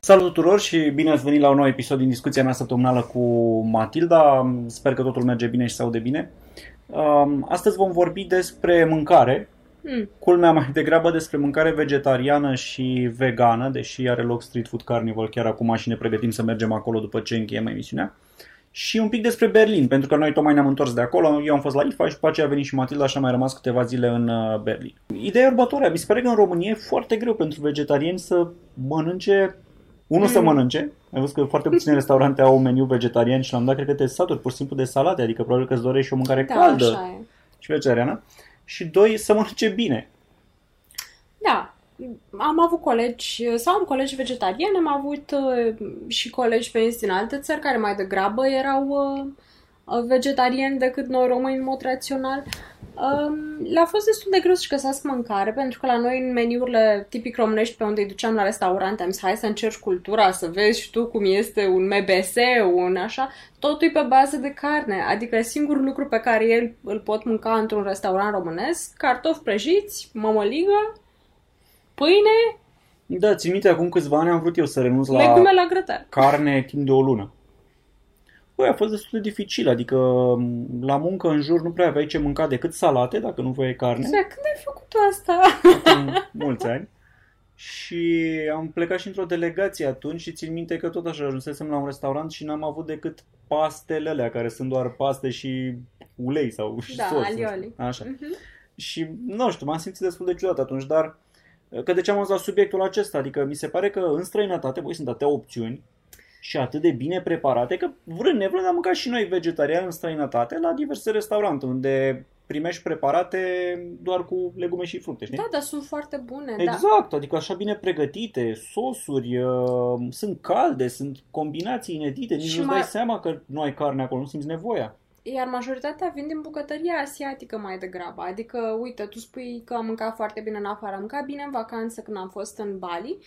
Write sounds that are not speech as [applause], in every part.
Salut tuturor și bine ați venit la un nou episod din discuția mea săptămânală cu Matilda. Sper că totul merge bine și se aude bine. Um, astăzi vom vorbi despre mâncare. Mm. Culmea mai degrabă despre mâncare vegetariană și vegană, deși are loc Street Food Carnival chiar acum și ne pregătim să mergem acolo după ce încheiem emisiunea. Și un pic despre Berlin, pentru că noi tocmai ne-am întors de acolo, eu am fost la IFA și după aceea a venit și Matilda și am mai rămas câteva zile în uh, Berlin. Ideea e următoarea, mi se pare că în România e foarte greu pentru vegetariani să mănânce unul mm. să mănânce, ai văzut că foarte puține [laughs] restaurante au un meniu vegetarian și l-am dat, cred că te saturi pur și simplu de salate, adică probabil că îți dorești și o mâncare Da, caldă așa e. și vegetariană. Și doi, să mănânce bine. Da. Am avut colegi, sau am colegi vegetariani, am avut uh, și colegi veniți din alte țări care mai degrabă erau uh, uh, vegetariani decât noi români în mod rațional. Um, Le-a fost destul de greu să-și găsească mâncare, pentru că la noi în meniurile tipic românești pe unde îi duceam la restaurante, am zis, hai să încerci cultura, să vezi și tu cum este un MBS, un așa, totul e pe bază de carne. Adică singurul lucru pe care el îl pot mânca într-un restaurant românesc, cartofi prăjiți, mămăligă, pâine, Da, țin minte, acum câțiva ani am vrut eu să renunț la legume la grătar. carne timp de o lună. Băi, a fost destul de dificil, adică m, la muncă în jur nu prea aveai ce mânca decât salate, dacă nu voiai carne, Zicea, când ai făcut asta? acum mulți ani. Și am plecat și într-o delegație atunci și țin minte că tot așa ajunsesem la un restaurant și n-am avut decât pastele alea, care sunt doar paste și ulei sau și Da, sos. alioli. Așa. Mhm. Și, nu știu, m-am simțit destul de ciudat atunci, dar că de ce am ajuns la subiectul acesta? Adică mi se pare că în străinătate, voi sunt atâtea opțiuni și atât de bine preparate, că vrând nevrând am mâncat și noi vegetarian în străinătate la diverse restaurante, unde primești preparate doar cu legume și fructe, știi? Da, dar sunt foarte bune, da. Exact, adică așa bine pregătite, sosuri, uh, sunt calde, sunt combinații inedite, nici Și nu-ți mai- dai seama că nu ai carne acolo, nu simți nevoia. Iar majoritatea vin din bucătăria asiatică mai degrabă. Adică, uite, tu spui că am mâncat foarte bine în afară, am mâncat bine în vacanță când am fost în Bali,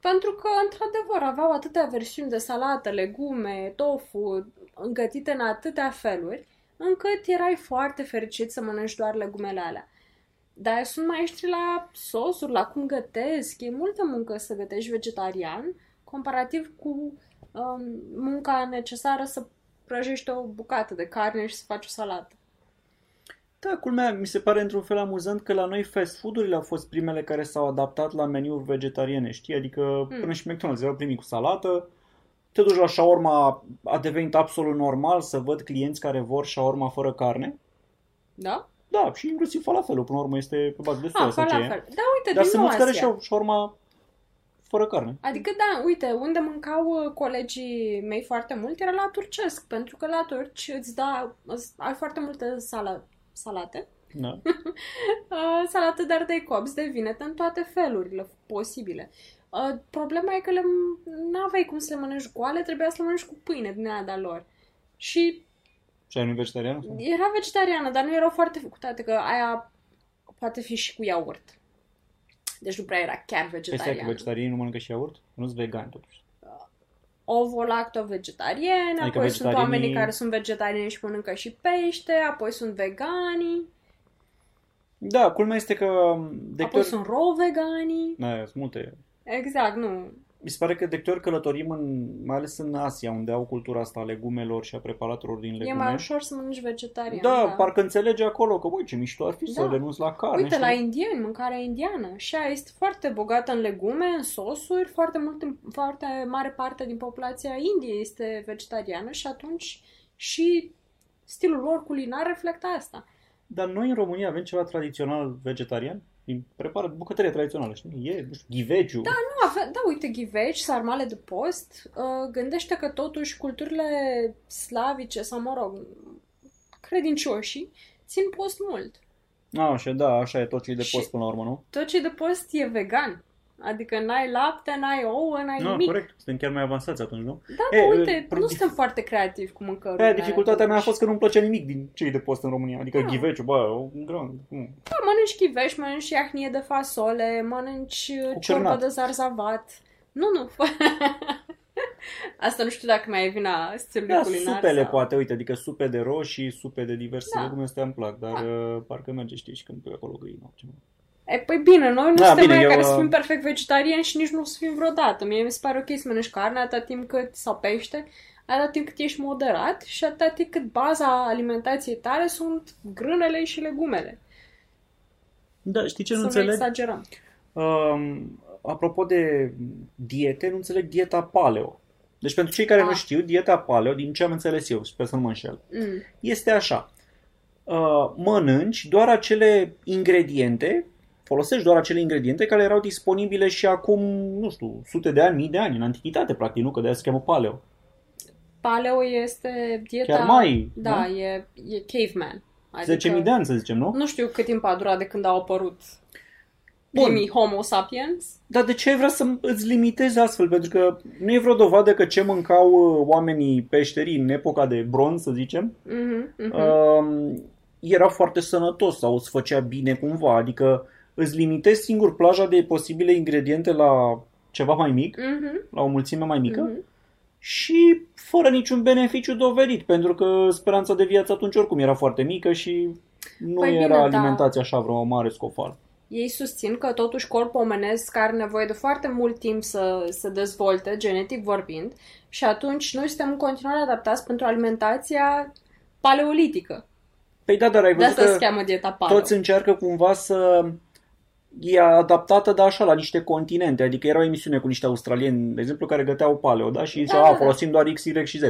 pentru că, într-adevăr, aveau atâtea versiuni de salată, legume, tofu, îngătite în atâtea feluri, încât erai foarte fericit să mănânci doar legumele alea. Dar sunt maestri la sosuri, la cum gătesc. E multă muncă să gătești vegetarian, comparativ cu um, munca necesară să prăjești o bucată de carne și să faci o salată. Da, culmea, mi se pare într-un fel amuzant că la noi fast food-urile au fost primele care s-au adaptat la meniuri vegetariene, știi? Adică Hmm. până și McDonald's erau primii cu salată, te duci la shawarma, a devenit absolut normal să văd clienți care vor shawarma fără carne. Da? Da, și inclusiv falafelul, până la urmă, este pe bază de Ah, soia sau ce e. falafel. Da, uite, Dar din sunt nou mulți care Asia. și-au shawarma fără carne. Adică da, uite, unde mâncau uh, colegii mei foarte mult era la turcesc, pentru că la turci îți da, îți, ai foarte multe sala, salate, Da. [laughs] uh, salate de ardei copți, de vinete, în toate felurile posibile. Uh, problema e că le n-aveai cum să le mănânci goale, trebuia să le mănânci cu pâine din aia de-a lor. Și Și ai nu vegetarian? sau? era vegetariană, dar nu erau foarte făcute, adică aia poate fi și cu iaurt. Deci nu prea era chiar Păi stai că vegetariană. vegetarianii nu mănâncă și iaurt? Nu sunt vegani totuși. Ovo-lacto-vegetariene, Adică apoi sunt vegetarianii- oamenii care sunt vegetariani și mănâncă și pește, apoi sunt vegani, Da, culmea este că de apoi câte ori... sunt ro-vegani. Da, sunt multe. Exact, nu. Mi se pare că de câte ori călătorim, în, mai ales în Asia, unde au cultura asta a legumelor și a preparatelor din E legume. mai ușor să mănânci vegetarian. da, parcă înțelege acolo că, băi, ce mișto ar fi să Da. renunți la carne. Uite, știi? la indieni, mâncarea indiană. Și aia este foarte bogată în legume, în sosuri, foarte, mult, foarte mare parte din populația Indiei este vegetariană și atunci și stilul lor culinar reflectă asta. Dar noi în România avem ceva tradițional vegetarian? Din prepară bucătărie tradițională, știi? E, nu știu, ghiveciu. Da, nu ave- da, uite, ghiveci, sarmale de post, uh, gândește că totuși culturile slavice sau, mă rog, credincioșii țin post mult. A, așa, da, așa e tot ce e de Și- post până la urmă, nu? Tot ce e de post e vegan. Adică n-ai lapte, n-ai ouă, n-ai Nu, nimic. corect. Suntem chiar mai avansați atunci, nu? Da, E, bă, uite, pro- nu suntem foarte creativi cu mâncărurile. Aia, alea, dificultatea mea a totuși. fost că nu-mi plăcea nimic din ce e de post în România. Adică Da. ghiveciu, bă, un grân. mm. Da, mănânci chiveș, mănânci iahnie de fasole, mănânci uh, Cu ciorbă cernat. de zarzavat. Nu, nu. [laughs] Asta nu știu dacă mai e vina stilului Da, culinar. supele sau... poate, uite, adică supe de roșii, supe de diverse Da. legume, astea îmi plac, dar Da. uh, parcă merge, știi, și când pe acolo găină. Ceva. E, păi bine, noi nu Da, suntem bine, mai eu, care să uh, fim perfect vegetariani și nici nu o să fim vreodată. Mie mi se pare ok să mănânci carne atâta timp cât, sau pește, atâta timp cât ești moderat și atâta timp cât baza alimentației tale sunt grânele și legumele. Da, știi ce nu să nu înțeleg? exagerăm. Um, apropo de diete, nu înțeleg dieta paleo. Deci pentru cei care Ah. nu știu, dieta paleo, din ce am înțeles eu, sper să nu mă înșel, Mm. este așa. Uh, mănânci doar acele ingrediente, folosești doar acele ingrediente care erau disponibile și acum, nu știu, sute de ani, mii de ani, în antichitate, practic, nu? Că de-aia se cheamă paleo. Paleo este dieta... Chiar mai, Da, nu? e, e caveman. 10.000 de ani, să zicem, nu? Nu știu cât timp a durat de când au apărut Bun. primii Homo sapiens. Dar de ce ai vrea să îți limitezi astfel? Pentru că nu e vreo dovadă că ce mâncau uh, oamenii peșterii în epoca de bronz, să zicem, Mhm, mhm. um, era foarte sănătos sau îți făcea bine cumva. Adică îți limitezi singur plaja de posibile ingrediente la ceva mai mic, Mhm, la o mulțime mai mică mhm. și fără niciun beneficiu dovedit, pentru că speranța de viață atunci oricum era foarte mică și nu Păi era bine, da. alimentația așa vreo mare scofală. Ei susțin că totuși corpul omenesc are nevoie de foarte mult timp să se dezvolte, genetic vorbind, și atunci noi suntem în continuare adaptați pentru alimentația paleolitică. Păi da, dar ai De văzut asta că se cheamă dieta paleo. toți încearcă cumva să e adaptată, dar așa, la niște continente. Adică era o emisiune cu niște australieni, de exemplu, care găteau paleo, da? Și ziceau, Da, a, da, da. folosim doar X, Y și Z.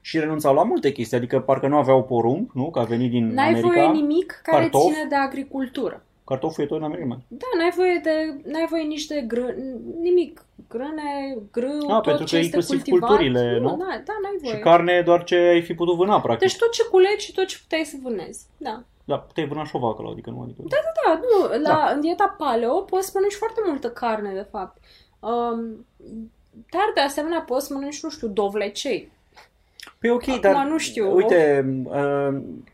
Și renunțau la multe chestii, adică parcă nu aveau porumb, nu? Că a venit din N-ai America. voie nimic care cartof. ține de agricultură. Cartoful e tot în America. Da, n-ai voie de, n-ai voie nici de grân, nimic, grâne, grâu, Ah, tot pentru ce că este inclusiv cultivat. culturile, nu? Da, da, n-ai voie. Și carne e doar ce ai fi putut vâna, practic. Deci tot ce culegi și tot ce puteai să vânezi. Da. Da, puteai vâna și o vacă, la adică nu, adică... Da, da, nu, la, Da. în dieta paleo poți să mănânci foarte multă carne, de fapt. Um, dar, de asemenea, poți să mănânci, nu știu, dovlecei. Păi ok, Acum dar nu știu. uite, uh, mi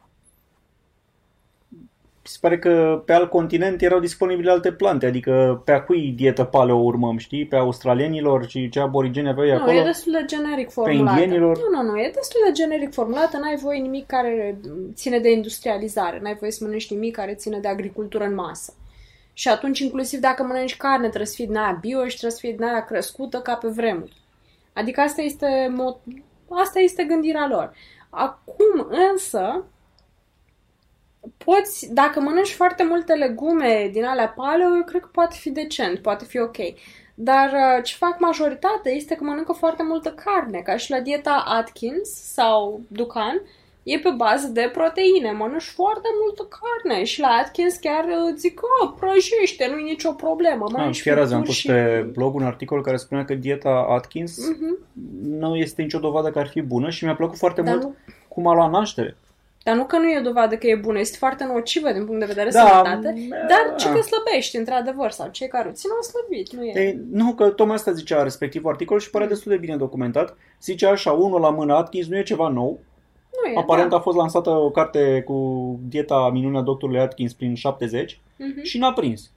se pare că pe alt continent erau disponibile alte plante, adică pe a cui dietă paleo urmăm, știi? Pe australienilor și ce aborigeni aveau ei Nu, acolo? e destul de generic formulată. indienilor? Nu, nu, nu, e destul de generic formulată, n-ai voie nimic care ține de industrializare, n-ai voie să mănânci nimic care ține de agricultură în masă. Și atunci, inclusiv dacă mănânci carne, trebuie să fie din aia bio și trebuie să fie din aia crescută ca pe vremuri. Adică asta este, mo- asta este gândirea lor. Acum, însă, poți, dacă mănânci foarte multe legume din alea paleo, eu cred că poate fi decent, poate fi ok. Dar uh, ce fac majoritatea este că mănâncă foarte multă carne, ca și la dieta Atkins sau Dukan, e pe bază de proteine, mănânci foarte multă carne și la Atkins chiar uh, zic că oh, prăjește, nu e nicio problemă. Ah, mănânci chiar azi am fripturi pus pe blog un articol care spunea că dieta Atkins Mhm. nu este nicio dovadă că ar fi bună și mi-a plăcut foarte Dar mult nu- cum a luat naștere. Dar nu că nu e o dovadă că e bună, este foarte nocivă din punct de vedere Da, sănătate, m- dar ce da. că slăbești, într-adevăr, sau cei care o țin au slăbit, nu e... Ei, nu, că tocmai asta zicea respectivul articol și părea Mm. destul de bine documentat. Zicea așa, unul la mână, Atkins nu e ceva nou. nu e, Aparent da. a fost lansată o carte cu dieta minunea doctorului Atkins prin 70 Mhm. și n-a prins.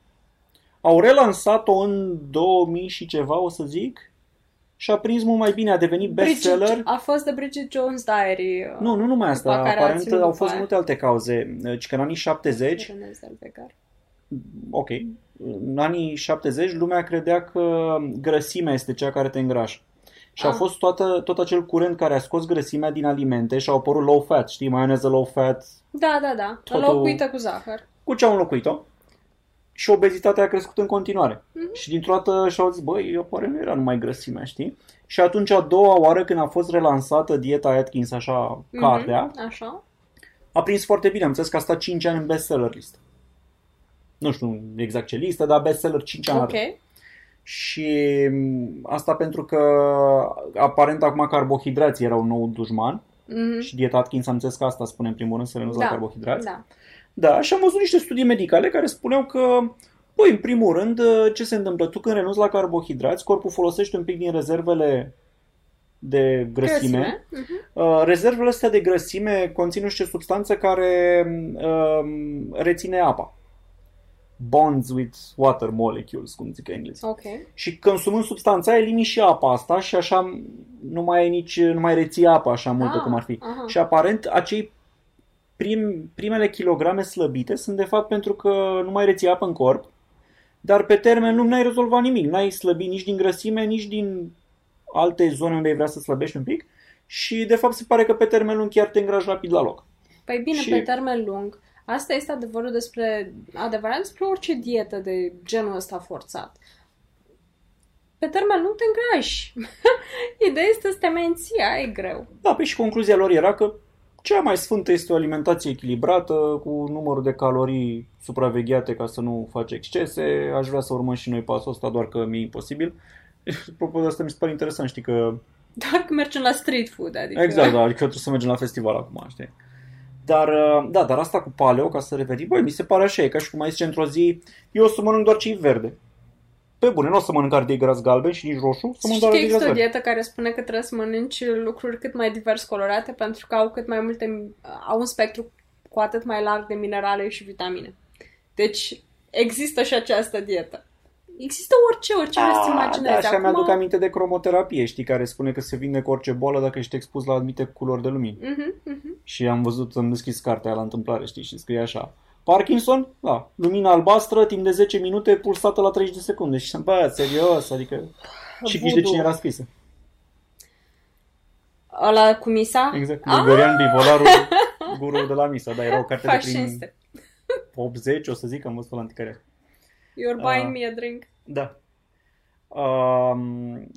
Au relansat-o în 2000 și ceva, o să zic, și a prins mult mai bine, a devenit bestseller. Bridget, a fost de Bridget Jones Diary. uh, Nu, nu numai asta, după care a aparent ținut au după fost aia. multe alte cauze. Ci că în anii 70 Renée Zellweger. ok, în anii 70 lumea credea că grăsimea este cea care te îngrașă. Și a Ah. fost toată, tot acel curent care a scos grăsimea din alimente și au apărut low fat, știi, maioneză low fat, Da, da, da. Totul- Înlocuită cu zahăr. cu ce au înlocuit-o. Și obezitatea a crescut în continuare. Mhm. Și dintr-o dată și-au zis, băi, eu pare nu era numai grăsimea, știi? Și atunci a doua oară când a fost relansată dieta Atkins, așa, cartea, Mhm, Așa. a prins foarte bine. Am înțeles că a stat 5 ani în bestseller list. Nu știu exact ce listă, dar bestseller 5 ani Ok. are. Și m, asta pentru că aparent acum carbohidrații erau nou dușman Mhm. și dieta Atkins am înțeles că asta spune în primul rând să renunți la carbohidrați. Da. Da, și am văzut niște studii medicale care spuneau că, păi, în primul rând, ce se întâmplă? Tu când renunți la carbohidrați, corpul folosește un pic din rezervele de grăsime. Grăsime. Mhm. Uh, rezervele astea de grăsime conțin niște substanțe care um, reține apa. Bonds with water molecules, cum zic engleză. Ok. Și consumând substanța, elimini și apa asta și așa nu mai ai nici, nu mai reții apa așa multă Ah, cum ar fi. aha. Și aparent acei prim, primele kilograme slăbite sunt de fapt pentru că nu mai reții apă în corp dar pe termen lung n-ai rezolvat nimic. N-ai slăbit nici din grăsime, nici din alte zone unde ai vrea să slăbești un pic și de fapt se pare că pe termen lung chiar te îngrași rapid la loc. Păi bine, Și- pe termen lung, asta este adevărul despre, adevărat despre orice dietă de genul ăsta forțat. Pe termen lung te îngrași. [laughs] Ideea este să te menții, aia e greu. Da, pe și concluzia lor era că cea mai sfântă este o alimentație echilibrată, cu numărul de calorii supravegheate ca să nu faci excese. Aș vrea să urmăm și noi pasul ăsta, doar că mi-e imposibil. [laughs] Apropo de asta mi se pare interesant, știi că... Doar că mergem la street food, adică... Exact, da, adică trebuie să mergem la festival acum, știi? Dar, uh, da, dar asta cu paleo, ca să revenim, băi, mi se pare așa, e ca și cum ai zice într-o zi, eu o să mănânc doar cei verde. Pe bune, nu o să mănânc ardei gras galben și nici roșu, să Știi mănânc că doar ardei gras există o galben. dietă care spune că trebuie să mănânci lucruri cât mai divers colorate pentru că au cât mai multe, au un spectru cu atât mai larg de minerale și vitamine. Deci există și această dietă. Există orice, orice vrei să Da, imaginezi. așa Acum... mi-aduc aminte de cromoterapie, știi, care spune că se vinde cu orice boală dacă ești expus la anumite culori de lumină. Mhm, mhm. Și am văzut, am deschis cartea la întâmplare, știi, și scrie așa. Parkinson, da, lumina albastră, timp de 10 minute, pulsată la 30 de secunde. Și bă, serios, adică... Și știi de Voodoo. cine era scrisă. Ăla cu misa? Exact, Ah! Gregorian Bivolarul, guru de la Misa, da, era o carte de prin Fasciniste. 80, o să zic, am văzut la anticare. You're buying Ah. me a drink. Da. Um,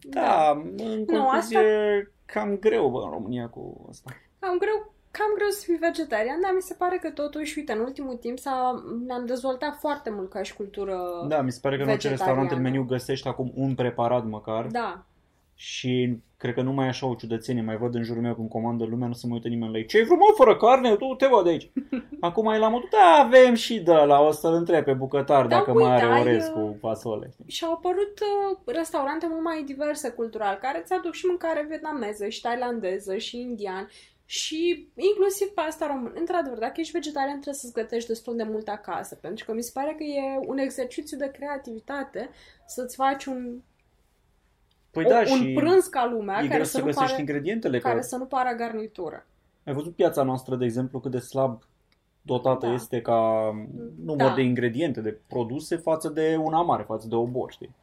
da, în concluzie, cam greu, bă, în România cu asta. Cam greu, cam greu să fii vegetarian, dar mi se pare că totuși, uite, în ultimul timp s-a, ne-am dezvoltat foarte mult ca și cultură. Da, mi se pare că în orice Vegetariană. restaurant în meniu găsești acum un preparat măcar Da. și cred că nu mai e așa o ciudățenie. Mai văd în jurul meu când comandă lumea, nu se mai uită nimeni la ei. Ce-ai vrut, mă, fără carne? Tu te văd de aici. [laughs] Acum e la modul, da, avem și de la o să-l întreb pe bucătar Da, dacă uite, mai are ai, orez uh, cu fasole. Și au apărut uh, restaurante mult mai diverse cultural, care ți aduc și mâncare vietnameză, și tailandeză, și indian, și inclusiv pe asta român. Într-adevăr, dacă ești vegetarian, trebuie să-ți gătești destul de mult acasă, pentru că mi se pare că e un exercițiu de creativitate să-ți faci un, Păi o, da, un și prânz ca lumea, e care greu să, să nu găsești pare, ingredientele. care Că... să nu pară garnitură. Ai văzut piața noastră, de exemplu, cât de slab dotată Da. este ca număr Da. de ingrediente, de produse față de una mare, față de o obor, știi?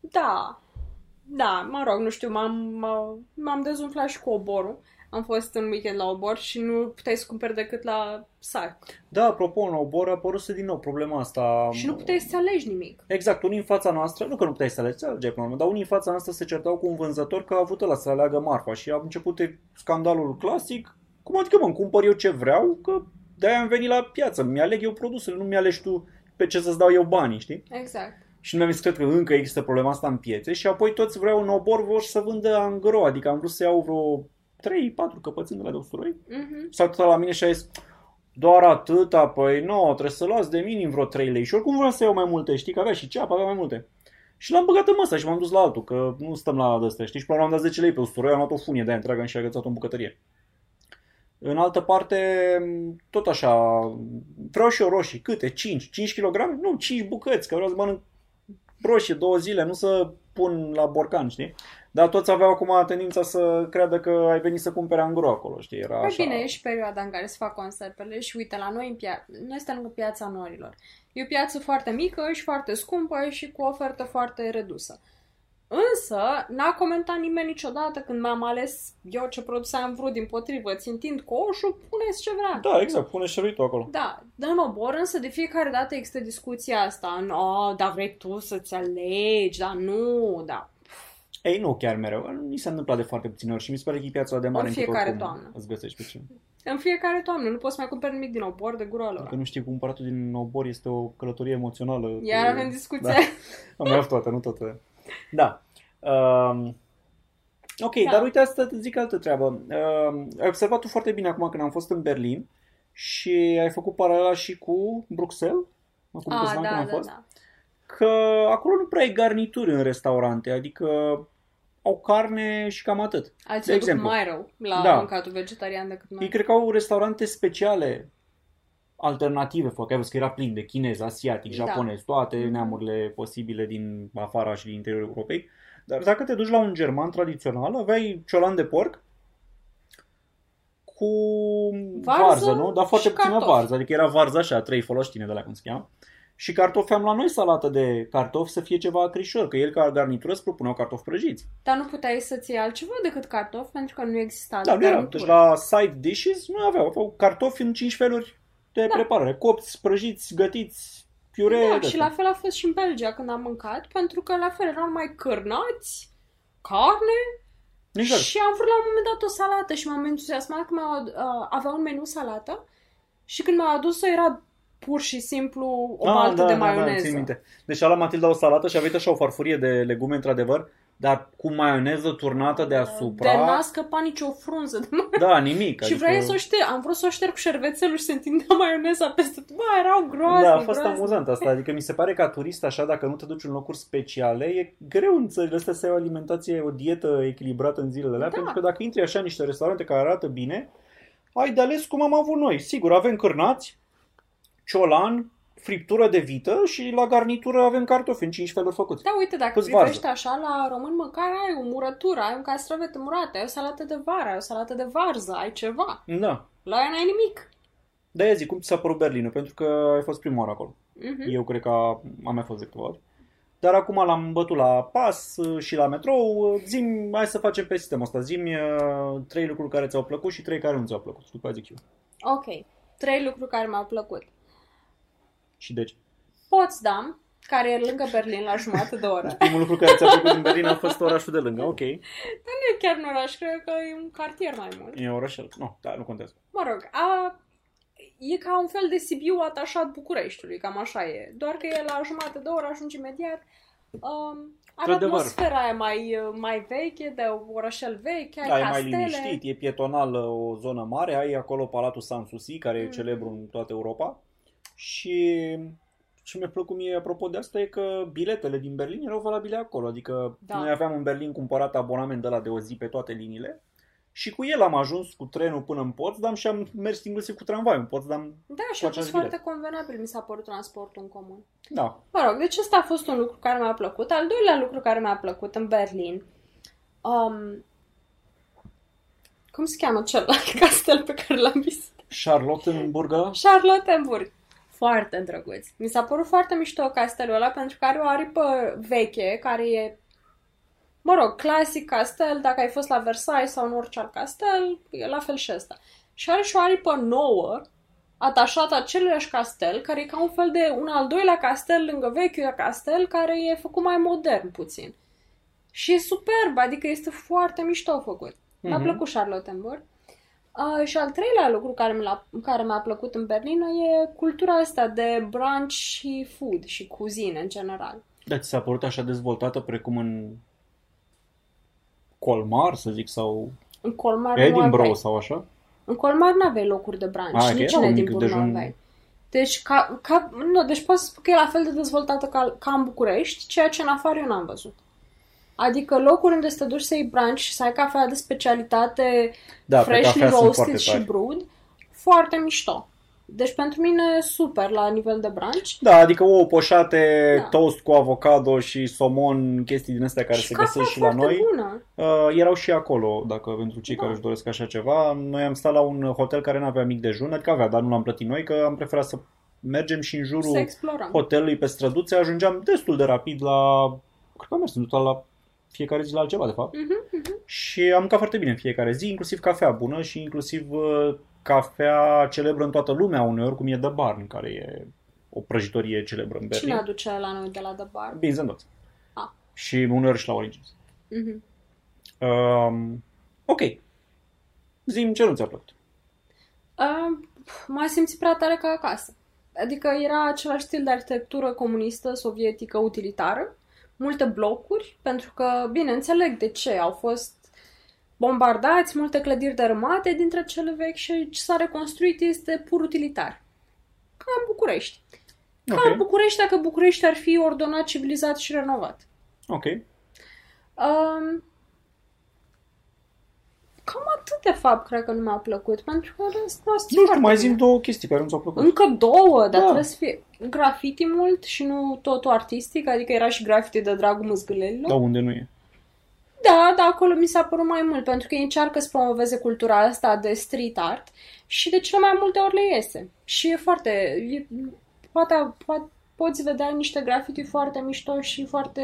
Da, da, mă rog, nu știu, m-am, m- m-am dezumflat și cu oborul. Am fost în weekend la obor și nu puteai să cumperi decât la sac. Da, apropo, în obor a apărut din nou problema asta. Și nu puteai să alegi nimic. Exact, unii în fața noastră, nu că nu puteai să alegi, alegeai până la urmă, dar unii în fața noastră se certau cu un vânzător că a avut ăla să aleagă marfa și a început e- scandalul clasic. Cum adică, mă, îmi cumpăr eu ce vreau, că de-aia am venit la piață, mi-aleg eu produsele, nu mi-alegi tu pe ce să-ți dau eu banii, știi? Exact. Și nu mi-am zis, cred că încă există problema asta în piețe și apoi toți vreau un obor vor să vândă angro, adică am vrut să iau vreo 3-4 căpățâni de la de usturoi. Mhm. S-a uitat la mine și a zis, doar atâta, păi nu, trebuie să luați de minim vreo 3 lei. Și oricum vreau să iau mai multe, știi, că avea și ceapă, avea mai multe. Și l-am băgat în măsă și m-am dus la altul, că nu stăm la de știi? Și până la urmă am dat 10 lei pe usturoi, am luat o funie de aia întreagă și a agățat-o în bucătărie. În altă parte, tot așa, vreau și eu roșii. Câte? 5? 5 kg? Nu, 5 bucăți, că vreau să mănânc roșii două zile, nu să pun la borcan, știi? Dar toți aveau acum tendința să creadă că ai venit să cumpere angro acolo, știi? Era Păi așa. bine, e și perioada în care se fac conservele și uite, la noi, în pia- noi suntem lângă piața norilor. E o piață foarte mică și foarte scumpă și cu o ofertă foarte redusă. Însă, n-a comentat nimeni niciodată când m-am ales eu ce produse am vrut, din potrivă, țintind coșul, puneți ce vrea. Da, exact, pune și tu acolo. Da, dă în obor, însă de fiecare dată există discuția asta. Nu, dar vrei tu să-ți alegi, dar nu, da. Ei, nu chiar mereu. Mi se întâmplă de foarte puține ori și mi se pare că e piața de mare În încât fiecare oricum toamnă. Îți găsești pe cine. În fiecare toamnă nu poți mai cumperi nimic din obor de gura lor. Dacă nu știi cumpăratul din obor este o călătorie emoțională. Iar cu- avem discuția. Da. Am mai avut toate, nu toate. [laughs] Da. Um, ok, Da. dar uite asta te zic altă treabă. Um, ai observat tu foarte bine acum când am fost în Berlin și ai făcut paralela și cu Bruxelles, acum Ah, câțiva ani da, când am da, fost, da. că acolo nu prea ai garnituri în restaurante, adică au carne și cam atât. Alții De o duc exemplu. mai rău la Da. mâncatul vegetarian decât noi. Ei cred că au restaurante speciale alternative, fă, că ai văzut că era plin de chinez, asiatic, Da. japonez, toate Mhm. neamurile posibile din afara și din interiorul Europei. Dar dacă te duci la un german tradițional, aveai ciolan de porc cu Varză varză, nu? Dar foarte și puțină cartofi. varză, adică era varză așa, trei foloștine de la cum se cheamă. Și cartofi am la noi salată de cartofi să fie ceva acrișor, că el ca garnitură îți propuneau cartofi prăjiți. Dar nu puteai să-ți iei altceva decât cartofi, pentru că nu exista Da, nu era. Deci la side dishes nu aveau, aveau cartofi în cinci feluri de Da. preparare. Copți, prăjiți, gătiți, piure. Da, de și tot. la fel a fost și în Belgia când am mâncat, pentru că la fel erau mai cârnați, carne Exact. și am vrut la un moment dat o salată și m-am entuziasmat că mi-au, uh, avea un meniu salată și când mi-au adus-o era pur și simplu o Ah, baltă da, de da, da, maioneză. țin minte. Deci a luat Matilda o salată și a venit așa o farfurie de legume, într-adevăr, dar cu maioneză turnată deasupra. De n-a scăpat nicio frunză de maioneză. Da, nimic. Și vrei să o șterg, am vrut să o șterg cu șervețelul și se întindea maioneza peste tot. Bă, erau groaznic, Da, a fost groaznic. amuzant asta. Adică mi se pare că ca turist, așa, dacă nu te duci în locuri speciale, e greu în țările astea să ai o alimentație, o dietă echilibrată în zilele alea, Da. pentru că dacă intri așa în niște restaurante care arată bine, ai de ales cum am avut noi. Sigur, avem cârnați, ciolan, friptură de vită și la garnitură avem cartofi în cinci feluri făcuți. Da, uite, dacă Cu-ți privești varză. așa la român, măcar ai o murătură, ai un castravete murat, ai o salată de vară, ai o salată de varză, ai ceva. Da. La aia n-ai nimic. De aia zic, cum ți s-a părut Berlinul? Pentru că ai fost prima oară acolo. Mhm. Eu cred că am mai fost de câteva ori. Dar acum l-am bătut la pas uh, și la metrou. Zim, hai să facem pe sistemul ăsta. Zim trei lucruri care ți-au plăcut și trei care nu ți-au plăcut. Și după aia zic eu. Ok. Trei lucruri care mi-au plăcut. Și deci. Potsdam, care e lângă Berlin la jumătate de oră. [laughs] Primul lucru care ți-a plăcut din Berlin a fost orașul de lângă. Ok. E nu e chiar un oraș, cred că e un cartier mai mult. orașel. Nu, da, nu contează. Mă rog, a, e ca un fel de Sibiu atașat Bucureștiului, cam așa e. Doar că e la jumătate de oră, ajungi imediat. Um, are Într-adevăr. atmosfera aia mai, mai veche, de orășel vechi, ai Da, e mai castele. liniștit, e pietonal o zonă mare. Ai acolo Palatul Sanssouci, care e Mm. celebru în toată Europa. Și ce mi-a plăcut mie apropo de asta e că biletele din Berlin erau valabile acolo. Adică Da. noi aveam în Berlin cumpărat abonament de la de o zi pe toate liniile. Și cu el am ajuns cu trenul până în Potsdam și am mers inclusiv cu tramvaiul în Potsdam. Da, și Cu a fost același foarte bilet. convenabil, mi s-a părut transportul în comun. Da. Mă rog, deci ăsta a fost un lucru care mi-a plăcut. Al doilea lucru care mi-a plăcut în Berlin, um, cum se cheamă celălalt [laughs] castel pe care l-am vizitat? Charlottenburg ăla? Charlottenburg. Foarte drăguț. Mi s-a părut foarte mișto castelul ăla pentru că are o aripă veche care e, mă rog, clasic castel. Dacă ai fost la Versailles sau în orice alt castel, e la fel și ăsta. Și are și o aripă nouă atașată aceluiași castel, care e ca un fel de un al doilea castel lângă vechiul castel, care e făcut mai modern puțin. Și e superb, adică este foarte mișto făcut. Mi-a Mhm. plăcut Charlottenburg. Uh, și al treilea lucru care, mi-a, care mi-a plăcut în Berlin e cultura asta de brunch și food și cuzină în general. Da, ți s-a părut așa dezvoltată precum în Colmar, să zic, sau În Colmar nu Edinburgh aveai. sau așa? În Colmar nu aveai locuri de brunch, Ah, că nici era în un mic Edinburgh nu dejun. aveai. Deci, ca, ca, nu, deci pot să spun că e la fel de dezvoltată ca, ca în București, ceea ce în afară eu n-am văzut. Adică locuri unde să te duci să iei brunch și să ai cafea de specialitate Da, pe freshly cafea sunt roasted foarte și tari. brewed, foarte mișto. Deci pentru mine super la nivel de brunch. Da, adică ouă poșate, Da. toast cu avocado și somon, chestii din astea care și se cafea găsesc și la foarte noi. bună. Uh, erau și acolo, dacă pentru cei Da. care își doresc așa ceva. Noi am stat la un hotel care nu avea mic dejun, adică avea, dar nu l-am plătit noi, că am preferat să mergem și în Să jurul explorăm. hotelului pe străduțe, ajungeam destul de rapid la... Cred că am mers în total la fiecare zi la altceva, de fapt. Mhm, mhm. Și am mâncat foarte bine în fiecare zi, inclusiv cafea bună și inclusiv uh, cafea celebră în toată lumea uneori, cum e The Barn, care e o prăjitorie celebră în Berlin. Cine aduce la noi de la The Bar? Beans and Dots. Ah. Și uneori și la Origins. Mhm. Um, ok. Zim ce nu ți-a plăcut. Uh, m-a simțit prea tare ca acasă. Adică era același stil de arhitectură comunistă, sovietică, utilitară, multe blocuri, pentru că, bine, înțeleg de ce, au fost bombardați, multe clădiri dărâmate dintre cele vechi și ce s-a reconstruit este pur utilitar. Ca în București. Ca în Ok. București, dacă București ar fi ordonat, civilizat și renovat. Ok. Um, cam atât de fapt cred că nu mi-a plăcut, pentru că în rest nu a fost Nu știu, foarte mai bine. zim două chestii care nu ți-au plăcut. Încă două, dar Da. trebuie să fie graffiti mult și nu totul artistic, adică era și graffiti de dragul măzgălelilor. Da, unde nu e. Da, dar acolo mi s-a părut mai mult, pentru că ei încearcă să promoveze cultura asta de street art și de cele mai multe ori le iese. Și e foarte... E, poate, poate, poți vedea niște graffiti foarte mișto și foarte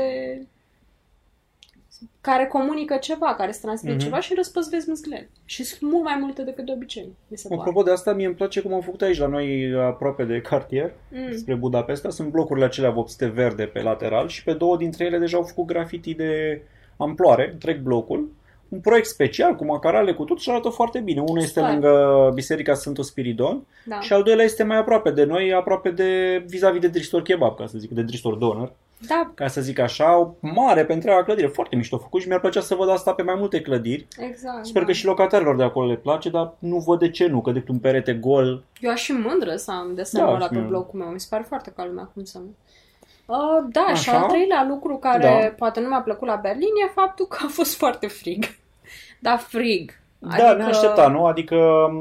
care comunică ceva, care să transmite Mhm. mm-hmm. ceva și răspăți vezi mâzgălele. Și sunt mult mai multe decât de obicei, mi se pare. Apropo de asta, mie îmi place cum au făcut aici la noi aproape de cartier, Mm. spre Budapesta. Sunt blocurile acelea vopsite verde pe lateral și pe două dintre ele deja au făcut graffiti de amploare, întreg blocul. Un proiect special cu macarale, cu tot și arată foarte bine. Unul este Super. lângă Biserica Sfântul Spiridon Da. și al doilea este mai aproape de noi, aproape de vis-a-vis de Dristor Kebab, ca să zic, de Dristor Doner, da, ca să zic așa, mare pe întreaga clădire, foarte mișto făcut și mi-ar plăcea să văd asta pe mai multe clădiri. exact. Sper da. că și locatarilor de acolo le place, dar nu văd de ce nu, că decât un perete gol. Eu aș fi mândră să am desenul Da, ăla și pe mie. blocul meu. Mi se pare foarte ca lumea cum să nu. Uh, da, și Așa. al treilea lucru care Da. poate nu mi-a plăcut la Berlin e faptul că a fost foarte frig. [laughs] Da, frig. Da, ne aștepta, nu? Adică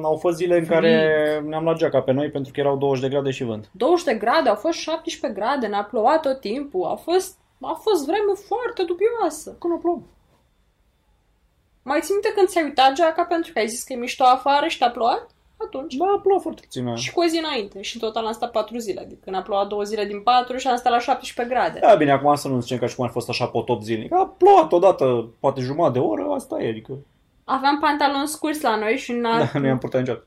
au fost zile în Frig. care ne-am luat geaca pe noi pentru că erau 20 de grade și vânt. 20 de grade, au fost 17 grade, ne-a plouat tot timpul, a fost, a fost vreme foarte dubioasă. Când o plouă. Mai ții minte când ți-ai uitat geaca pentru că ai zis că e mișto afară și te-a plouat? Atunci. Da, a plouat foarte puțin. da. Și cu o zi înainte. Și în total am stat 4 zile. Adică ne-a plouat două zile din 4 și am stat la 17 grade. Da, bine, acum să nu zicem ca și cum ar fost așa potop zilnic. A plouat odată, poate jumătate de oră, asta e, adică... Aveam pantaloni scurți la noi și n-a... Da, nu i-am purtat niciodată.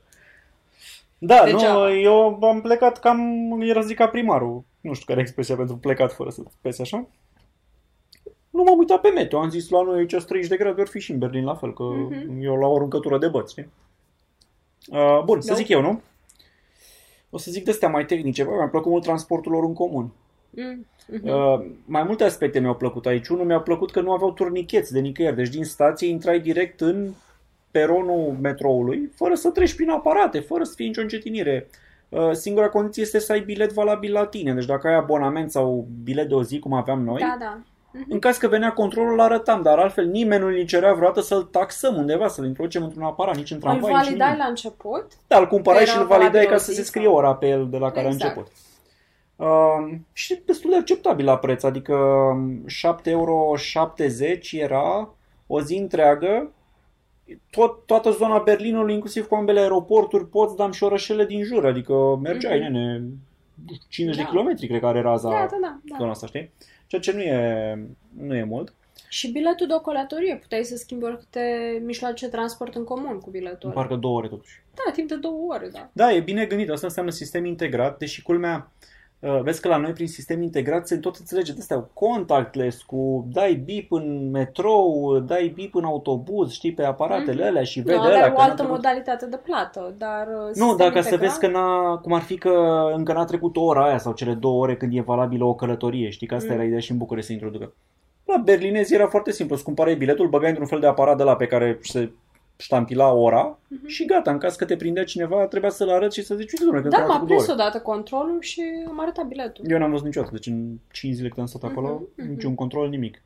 Da, Degeaba. nu, eu am plecat cam, era zic ca primarul. Nu știu care e expresia pentru plecat fără să pese așa. Nu m-am uitat pe meteo, am zis la noi aici 30 de grade, ori fi și în Berlin la fel, că Mhm. eu la o aruncătură de băți, știi? Uh, bun, să Da. zic eu, nu? O să zic de astea mai tehnice, bă, mi-a plăcut mult transportul lor în comun. Mm, mhm. Uh, mai multe aspecte mi-au plăcut aici. Unul mi-a plăcut că nu aveau turnicheți de nicăieri. Deci din stație intrai direct în peronul metroului, fără să treci prin aparate, fără să fie nicio încetinire. Uh, singura condiție este să ai bilet valabil la tine. Deci dacă ai abonament sau bilet de o zi, cum aveam noi, Da, da. în caz că venea controlul, îl arătam, dar altfel nimeni nu ne cerea vreodată să-l taxăm undeva, să-l introducem într-un aparat, nici în Îl tramvai, nici validai nimic. la început? Da, îl cumpărai Era și îl validai valabil ca o să zi se sau- scrie ora pe el de la care Exact. a început. Uh, și destul de acceptabil la preț, adică 7,70 euro era o zi întreagă, tot, toată zona Berlinului, inclusiv cu ambele aeroporturi, Potsdam și orășele din jur, adică mergeai, Mhm. nene, 50 Da. de kilometri, cred că are raza Da, da, da. da. zona asta, știi? Ceea ce nu e, nu e mult. Și biletul de o călătorie. Puteai să schimbi oricâte mijloace de transport în comun cu biletul În ăla. parcă două ore totuși. Da, timp de două ore, da. Da, e bine gândit. Asta înseamnă sistem integrat, deși culmea, uh, vezi că la noi prin sistem integrat se tot înțelege de astea, contactless, cu dai bip în metrou, dai bip în autobuz, știi, pe aparatele Mhm. alea și Nu, vede avea alea. o că n-a altă trecut- modalitate de plată, dar... uh, Nu, sistem dacă să integrat- vezi că n-a, cum ar fi că încă n-a trecut o ora aia sau cele două ore când e valabilă o călătorie, știi, că asta Mm. era ideea și în București să introducă. La berlinezi era foarte simplu, îți cumpărai biletul, băgai într-un fel de aparat de la pe care se ștampila ora Mhm. și gata, în caz că te prindea cineva, trebuia să-l arăți și să zici, uite, domnule, că Da, încă n-a m-a trecut două prins ore. odată controlul și am arătat biletul. Eu n-am văzut niciodată, deci în 5 zile când am stat acolo, Mhm, mhm. niciun control, nimic.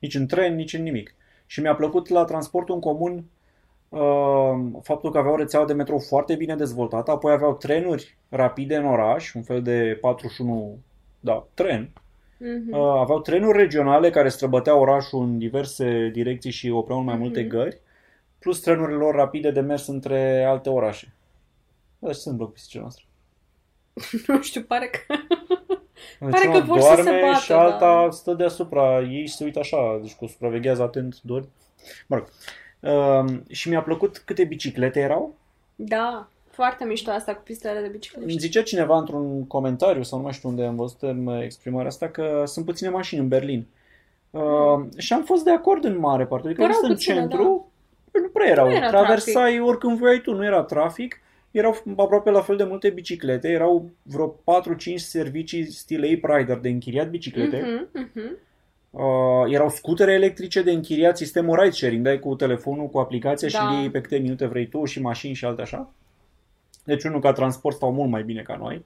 Nici în tren, nici în nimic. Și mi-a plăcut la transportul în comun uh, faptul că aveau rețeaua de metrou foarte bine dezvoltată, apoi aveau trenuri rapide în oraș, un fel de 41, da, tren. Mhm. Uh, aveau trenuri regionale care străbăteau orașul în diverse direcții și opreau în mai multe Mhm. gări, plus trenurile lor rapide de mers între alte orașe. Da, și sunt bloc pisicile noastre. [laughs] Nu știu, pare că... Deci Pare una că vor să se doarme bată, și alta da. stă deasupra ei și se uită așa, deci cu supraveghează atent, doar. Mă rog. Uh, și mi-a plăcut câte biciclete erau. Da, foarte mișto asta cu pistele de Îmi bicicletă. zicea cineva într-un comentariu, sau nu mai știu unde am văzut în exprimarea asta, că sunt puține mașini în Berlin. Uh, și am fost de acord în mare parte. Adică Erau în puține, centru, nu prea erau. Nu era Traversai oricând voiai tu, nu era trafic. Erau aproape la fel de multe biciclete, erau vreo 4-5 servicii stil Ape Rider de închiriat biciclete. Mhm, mhm. Uh, erau scutere electrice de închiriat sistemul ride sharing, dai cu telefonul, cu aplicația și Da. îl iei pe câte minute vrei tu și mașini și alte așa. Deci unul ca transport stau mult mai bine ca noi.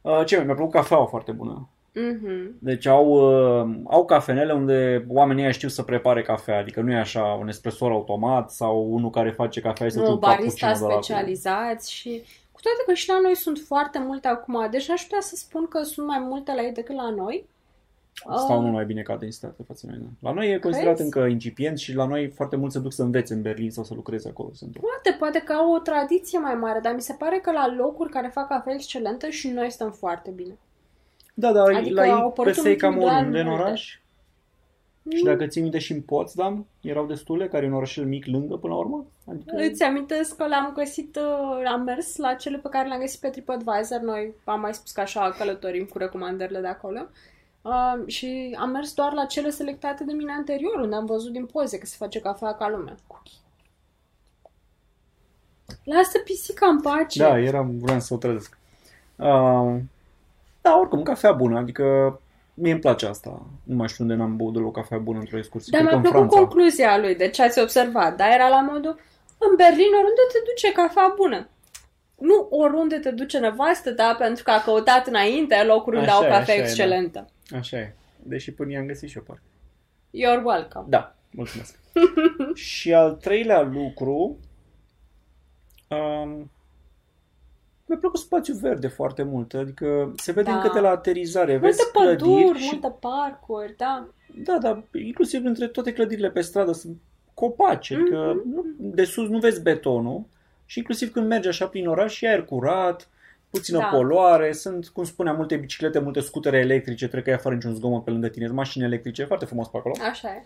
Uh, ce mai mi-a plăcut cafeaua foarte bună. Mhm. Deci au, uh, au cafenele unde oamenii ăia știu să prepare cafea, adică nu e așa un espresor automat sau unul care face cafea și să Nu, un barista cappuccino de la specializați și cu toate că și la noi sunt foarte multe acum, deci aș putea să spun că sunt mai multe la ei decât la noi. Stau Uh, mult mai bine ca densitate față de noi. da. La noi e considerat Crezi? încă incipient și la noi foarte mult se duc să învețe în Berlin sau să lucreze acolo. Sunt Poate, poate că au o tradiție mai mare, dar mi se pare că la locuri care fac cafea excelentă și noi stăm foarte bine. Da, dar Adică la au ei apărut peste ei în cam ultimul an oriunde în multe. oraș. Și dacă ții minte și în Potsdam, erau destule, care e un orășel mic lângă până la urmă. Adică... Îți amintesc că le-am găsit, uh, am mers la cele pe care le-am găsit pe TripAdvisor. Noi am mai spus că așa călătorim cu recomandările de acolo. Uh, și am mers doar la cele selectate de mine anterior, unde am văzut din poze că se face cafea ca lumea. Lasă pisica în pace! Da, eram, vreau să o trezesc. Uh, da, oricum, cafea bună, adică mie îmi place asta. Nu mai știu unde n-am băut deloc cafea bună într-o excursie. Dar Cred mi-a că în plăcut Franța. concluzia lui, de ce ați observat. Dar era la modul, în Berlin oriunde te duce cafea bună. Nu oriunde te duce nevastă ta, pentru că a căutat înainte locuri unde Așa au e, cafea așa e, da. excelentă. Așa e. Deși până i-am găsit și eu parcă. You're welcome. Da, mulțumesc. [laughs] și al treilea lucru, um, mi-a plăcut spațiu verde foarte mult, adică se vede Da. încă de la aterizare, Multe vezi păduri, clădiri și, multe parcuri, da. da, da, inclusiv între toate clădirile pe stradă sunt copaci, adică Mhm. nu, de sus nu vezi betonul și inclusiv când mergi așa prin oraș e aer curat, puțină Da. poluare, sunt, cum spuneam, multe biciclete, multe scutere electrice, trec ea fără niciun zgomot pe lângă tine, sunt mașini electrice, foarte frumos pe acolo. Așa e.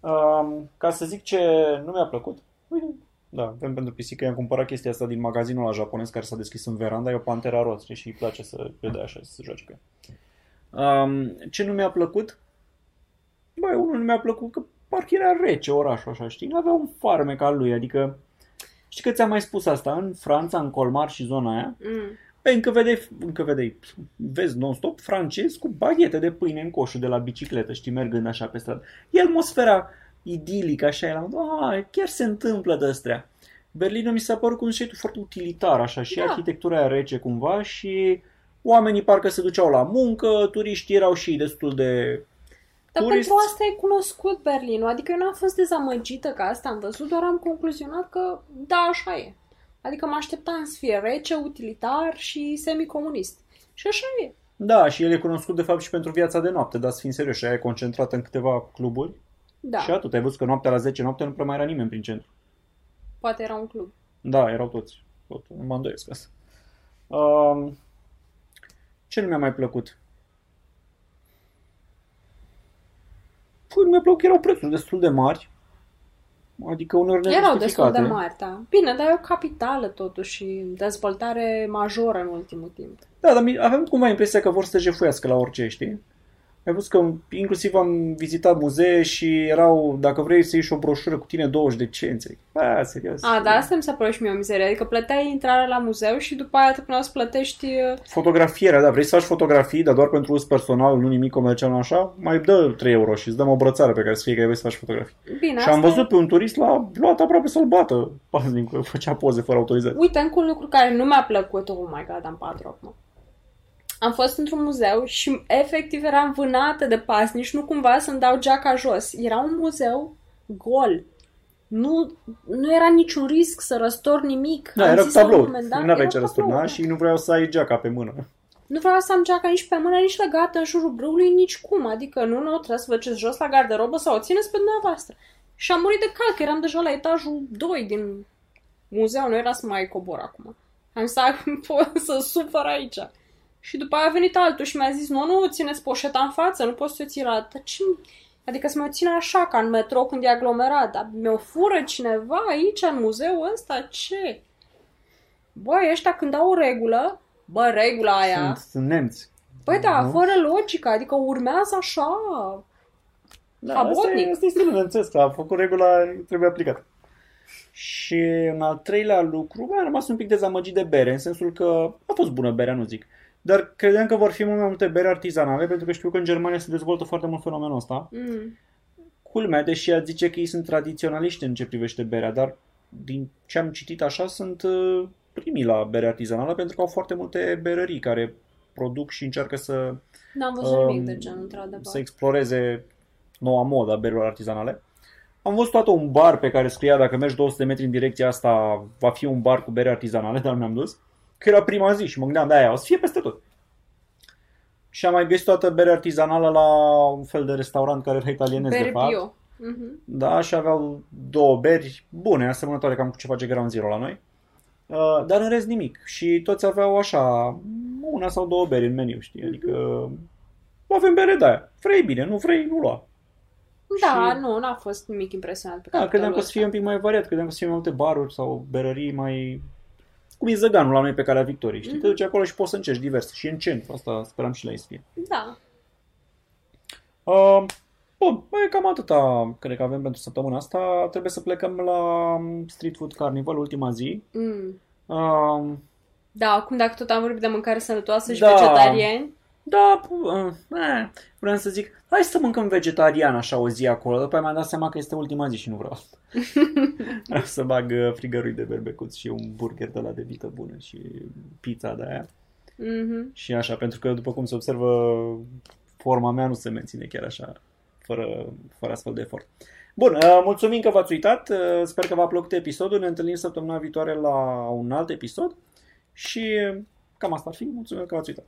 Um, ca să zic ce nu mi-a plăcut, uite, da, avem pentru pisică, i-am cumpărat chestia asta din magazinul la japonez care s-a deschis în veranda, e o pantera roz știi, și îi place să vede așa, să se joace cu ea. Um, ce nu mi-a plăcut? Băi, unul nu mi-a plăcut că parcă era rece orașul așa, știi? Avea un farmec al lui, adică știi că ți-am mai spus asta, în Franța, în Colmar și zona aia, Mm. Păi încă vedeai, încă vedeai, vezi non-stop francezi cu baghete de pâine în coșul de la bicicletă, știi, mergând așa pe stradă. E atmosfera idilică, așa, e la modul, "Ah, chiar se întâmplă de astea. Berlinul mi s-a părut cu un șeitul foarte utilitar, așa, și Da. arhitectura aia rece cumva și oamenii parcă se duceau la muncă, turiștii erau și destul de... Dar Turist- pentru asta e cunoscut Berlinul. Adică eu n-am fost dezamăgită că asta am văzut, doar am concluzionat că da, așa e. Adică mă așteptam să fie rece, utilitar și semicomunist. Și așa e. Da, și el e cunoscut de fapt și pentru viața de noapte, dar să fim serioși, aia e concentrată în câteva cluburi Da, și atât. Ai văzut că noaptea la 10 noapte nu prea mai era nimeni prin centru. poate era un club. Da, erau toți. Tot, nu mă îndoiesc asta. Um, ce nu mi-a mai plăcut? Păi, nu mi-a plăcut că erau prețuri destul de mari. Adică uneori Erau destul nejustificate. de mari, da. Bine, dar e o capitală totuși și dezvoltare majoră în ultimul timp. Da, dar mi- aveam cumva impresia că vor să te jefuiască la orice, știi? Ai văzut că inclusiv am vizitat muzee și erau, dacă vrei să ieși o broșură cu tine 20 de cenți. A, serios. A, da, asta mi s-a părut și mie o mizerie. Adică plăteai intrarea la muzeu și după aia te puneau să plătești... uh, Fotografierea, da, vrei să faci fotografii, dar doar pentru uz personal, nu nimic comercial, nu așa, mai dă 3 euro și îți dăm o brățară pe care să fie că vrei să faci fotografii. Bine, și am asta văzut pe un turist la luat aproape să-l bată paznicul, făcea poze fără autorizație. Uite, încă un lucru care nu mi-a plăcut. Oh my god, am patru acum. Am fost într-un muzeu și efectiv eram vânată de pasnici, nu cumva să-mi dau geaca jos. Era un muzeu gol. Nu, nu era niciun risc să răstor nimic. Da, Am era zis la un tablou, moment dat, nu aveai era ce tablou, răsturna da. și nu vreau să ai geaca pe mână. Nu vreau să am geaca nici pe mână, nici legată în jurul brâului, nici cum. Adică nu, nu, trebuie să vă duceți jos la garderobă sau o țineți pe dumneavoastră. Și am murit de cal, că eram deja la etajul 2 din muzeu, nu era să mai cobor acum. Am zis, "Ai, [laughs] pot să sufăr aici. Și după aia a venit altul și mi-a zis, nu, nu, țineți poșeta în față, nu poți să o ții la... Dar ce... Adică să mă țin așa, ca în metrou când e aglomerat, dar mi-o fură cineva aici, în muzeul ăsta, ce? Băi, ăștia când au o regulă, bă, regula aia... Sunt, sunt nemți. Păi da, Nu? fără logică, adică urmează așa. Da, asta Habotnic. e, asta e stilul nemțesc, a făcut regula, trebuie aplicată. Și în al treilea lucru, bă, am rămas un pic dezamăgit de bere, în sensul că a fost bună berea, nu zic. Dar credeam că vor fi mult mai multe bere artizanale, pentru că știu că în Germania se dezvoltă foarte mult fenomenul ăsta. Mm. Culmea, deși ea zice că ei sunt tradiționaliști în ce privește berea, dar din ce am citit așa, sunt uh, primii la bere artizanală, pentru că au foarte multe berării care produc și încearcă să N-am văzut Um, nimic de genul, într-adevăr. să exploreze noua modă a berilor artizanale. Am văzut toată un bar pe care scria dacă mergi 200 de metri în direcția asta va fi un bar cu bere artizanale, [laughs] dar nu mi-am dus. Că era prima zi și mă gândeam de aia, o să fie peste tot. Și am mai găsit toată bere artizanală la un fel de restaurant care era italienez de Bere fapt. bio. Mhm. Da, și aveau două beri bune, asemănătoare cam cu ce face Ground Zero la noi. Uh, dar în rest nimic. Și toți aveau așa o una sau două beri în meniu, știi? Adică avem bere de aia. Vrei bine, nu vrei, nu lua. Da, Și- nu, n-a fost nimic impresionant pe care Da, credeam că o să fie un pic mai variat, credeam că o să fie mai multe baruri sau berării mai... Cum e zăganul la noi pe calea Victoriei, știi? Te duci acolo și poți să încerci diverse. Și în centru, asta speram și la ei să fie. Da. Uh, bun, băi, cam atâta cred că avem pentru săptămâna asta. Trebuie să plecăm la Street Food Carnival, ultima zi. Mm. Uh, Da, acum dacă tot am vorbit de mâncare sănătoasă și Da. vegetariani, da, uh, eh, vreau să zic, hai să mâncăm vegetarian așa o zi acolo. După aia mi-am dat seama că este ultima zi și nu vreau asta. [laughs] vreau să bag uh, frigărui de berbecuț și un burger de la de vită bună și pizza de aia. mhm. Și așa, pentru că după cum se observă, forma mea nu se menține chiar așa, fără, fără astfel de efort. Bun, uh, mulțumim că v-ați uitat, uh, sper că v-a plăcut episodul, ne întâlnim săptămâna viitoare la un alt episod și cam asta ar fi, mulțumim că v-ați uitat.